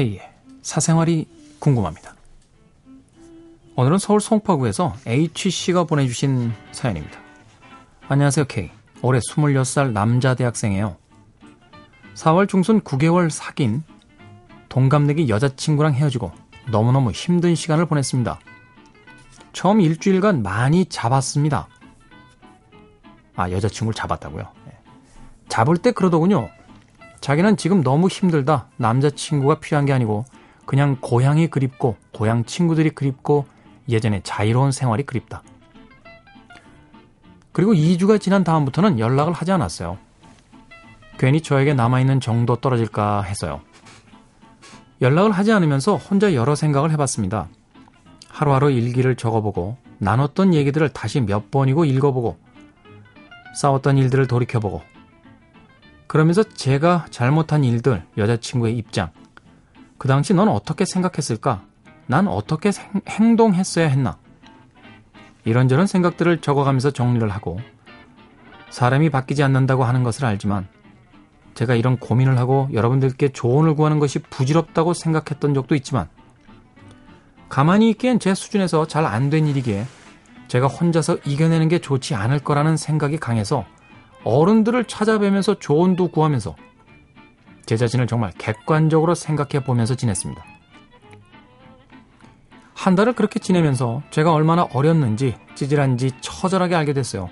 K의 사생활이 궁금합니다. 오늘은 서울 송파구에서 H씨가 보내주신 사연입니다. 안녕하세요, K. 올해 26살 남자 대학생이에요. 4월 중순 9개월 사귄 동갑내기 여자친구랑 헤어지고 너무너무 힘든 시간을 보냈습니다. 처음 일주일간 많이 잡았습니다. 아, 여자친구를 잡았다고요? 네. 잡을 때 그러더군요. 자기는 지금 너무 힘들다. 남자친구가 필요한 게 아니고 그냥 고향이 그립고 고향 친구들이 그립고 예전에 자유로운 생활이 그립다. 그리고 2주가 지난 다음부터는 연락을 하지 않았어요. 괜히 저에게 남아있는 정도 떨어질까 해서요. 연락을 하지 않으면서 혼자 여러 생각을 해봤습니다. 하루하루 일기를 적어보고 나눴던 얘기들을 다시 몇 번이고 읽어보고 싸웠던 일들을 돌이켜보고 그러면서 제가 잘못한 일들, 여자친구의 입장, 그 당시 넌 어떻게 생각했을까? 난 어떻게 생, 행동했어야 했나? 이런저런 생각들을 적어가면서 정리를 하고 사람이 바뀌지 않는다고 하는 것을 알지만 제가 이런 고민을 하고 여러분들께 조언을 구하는 것이 부질없다고 생각했던 적도 있지만 가만히 있기엔 제 수준에서 잘 안 된 일이기에 제가 혼자서 이겨내는 게 좋지 않을 거라는 생각이 강해서 어른들을 찾아뵈면서 조언도 구하면서 제 자신을 정말 객관적으로 생각해 보면서 지냈습니다. 한 달을 그렇게 지내면서 제가 얼마나 어렸는지 찌질한지 처절하게 알게 됐어요.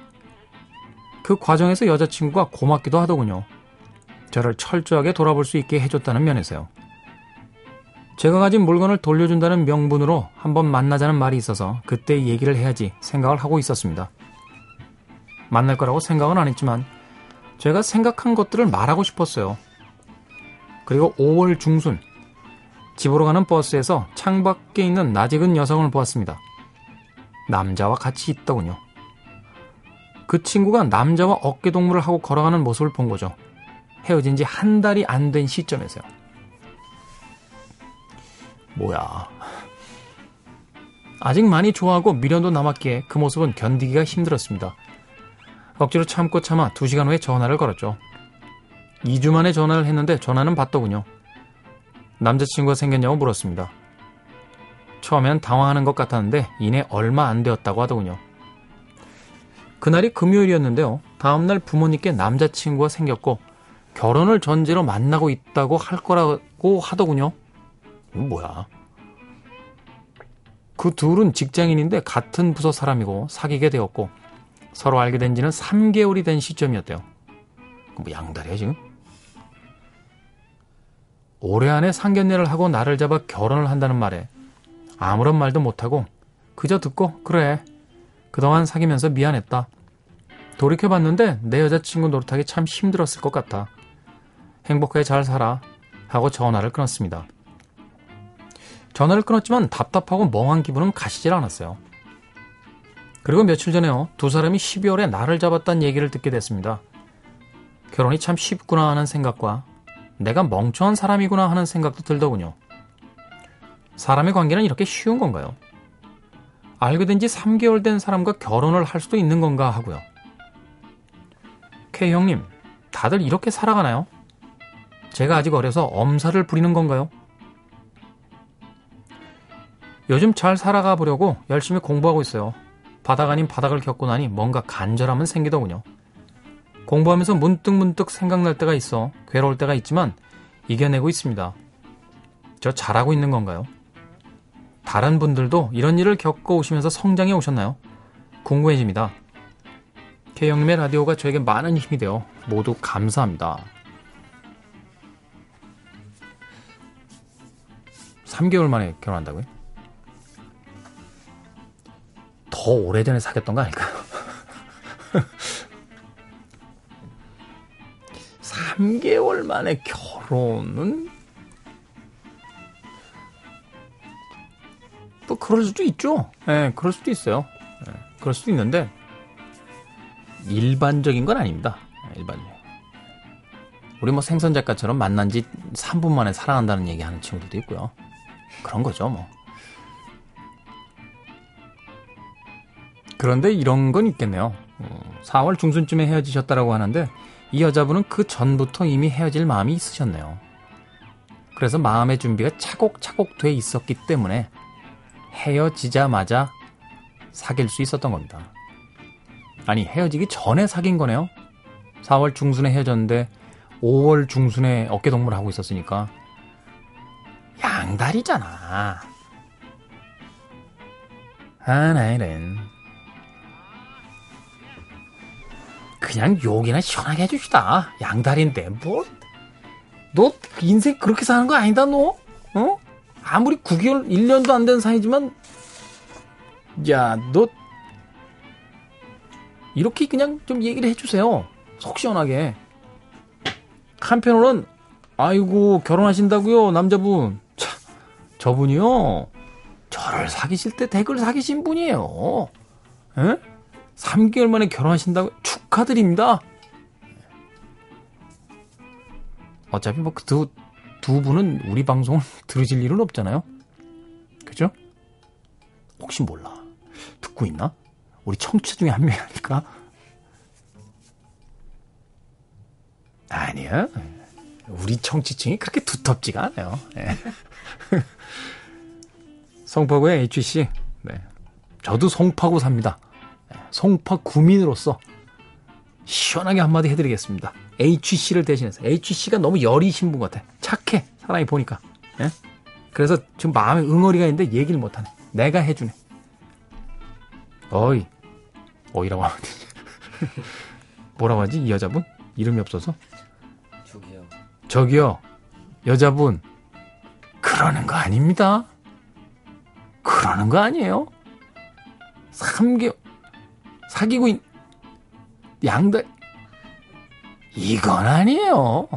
그 과정에서 여자친구가 고맙기도 하더군요. 저를 철저하게 돌아볼 수 있게 해줬다는 면에서요. 제가 가진 물건을 돌려준다는 명분으로 한번 만나자는 말이 있어서 그때 얘기를 해야지 생각을 하고 있었습니다. 만날 거라고 생각은 안 했지만 제가 생각한 것들을 말하고 싶었어요. 그리고 5월 중순 집으로 가는 버스에서 창밖에 있는 낯익은 여성을 보았습니다. 남자와 같이 있더군요. 그 친구가 남자와 어깨 동무를 하고 걸어가는 모습을 본 거죠. 헤어진 지 한 달이 안 된 시점에서요. 뭐야. 아직 많이 좋아하고 미련도 남았기에 그 모습은 견디기가 힘들었습니다. 억지로 참고 참아 2시간 후에 전화를 걸었죠. 2주 만에 전화를 했는데 전화는 받더군요. 남자친구가 생겼냐고 물었습니다. 처음엔 당황하는 것 같았는데 이내 얼마 안 되었다고 하더군요. 그날이 금요일이었는데요. 다음날 부모님께 남자친구가 생겼고 결혼을 전제로 만나고 있다고 할 거라고 하더군요. 뭐야. 그 둘은 직장인인데 같은 부서 사람이고 사귀게 되었고 서로 알게 된 지는 3개월이 된 시점이었대요. 뭐 양다리야 지금? 올해 안에 상견례를 하고 나를 잡아 결혼을 한다는 말에 아무런 말도 못하고 그저 듣고 그래 그동안 사귀면서 미안했다. 돌이켜봤는데 내 여자친구 노릇하기 참 힘들었을 것 같아. 행복하게 잘 살아 하고 전화를 끊었습니다. 전화를 끊었지만 답답하고 멍한 기분은 가시질 않았어요. 그리고 며칠 전에요. 두 사람이 12월에 나를 잡았다는 얘기를 듣게 됐습니다. 결혼이 참 쉽구나 하는 생각과 내가 멍청한 사람이구나 하는 생각도 들더군요. 사람의 관계는 이렇게 쉬운 건가요? 알게 된 지 3개월 된 사람과 결혼을 할 수도 있는 건가 하고요. K 형님, 다들 이렇게 살아가나요? 제가 아직 어려서 엄살을 부리는 건가요? 요즘 잘 살아가 보려고 열심히 공부하고 있어요. 바닥 아닌 바닥을 겪고 나니 뭔가 간절함은 생기더군요. 공부하면서 문득문득 생각날 때가 있어 괴로울 때가 있지만 이겨내고 있습니다. 저 잘하고 있는 건가요? 다른 분들도 이런 일을 겪어 오시면서 성장해 오셨나요? 궁금해집니다. K형님의 라디오가 저에게 많은 힘이 되어 모두 감사합니다. 3개월 만에 결혼한다고요? 더 오래전에 사귀었던 거 아닐까요? 3개월 만에 결혼은 뭐 그럴 수도 있죠. 예, 네, 그럴 수도 있어요. 네, 그럴 수도 있는데 일반적인 건 아닙니다. 예, 일반적. 우리 뭐 생선 작가처럼 만난 지 3분 만에 사랑한다는 얘기 하는 친구들도 있고요. 그런 거죠, 뭐. 그런데 이런 건 있겠네요. 4월 어, 중순쯤에 헤어지셨다라고 하는데 이 여자분은 그 전부터 이미 헤어질 마음이 있으셨네요. 그래서 마음의 준비가 차곡차곡 돼 있었기 때문에 헤어지자마자 사귈 수 있었던 겁니다. 아니, 헤어지기 전에 사귄 거네요. 4월 중순에 헤어졌는데 5월 중순에 어깨동무를 하고 있었으니까 양다리잖아. 하나이는 그냥 욕이나 시원하게 해줍시다. 양다리인데 뭐? 너 인생 그렇게 사는 거 아니다 너? 어? 아무리 9개월 1년도 안 된 사이지만 야 너 이렇게 그냥 좀 얘기를 해주세요. 속 시원하게. 한편으로는 아이고 결혼하신다고요 남자분. 차, 저분이요. 저를 사귀실 때 댁을 사귀신 분이에요. 에? 3개월 만에 결혼하신다고 축하드립니다. 어차피 뭐그두 두 분은 우리 방송을 들으실 일은 없잖아요. 그죠? 혹시 몰라. 듣고 있나? 우리 청취자 중에 한 명이니까. 아니야. 우리 청취층이 그렇게 두텁지가 않아요. 네. 송파구의 HC. 네. 저도 송파구 삽니다. 송파 구민으로서 시원하게 한마디 해드리겠습니다. HC를 대신해서 HC가 너무 여리신 분 같아. 착해 사람이 보니까. 예? 그래서 지금 마음에 응어리가 있는데 얘기를 못하네. 내가 해주네. 어이 어이라고 하면 되지. 뭐라고 하지 이 여자분 이름이 없어서. 저기요. 저기요 여자분 그러는 거 아닙니다. 그러는 거 아니에요. 3개월 사귀고 있, 양다, 이건 아니에요.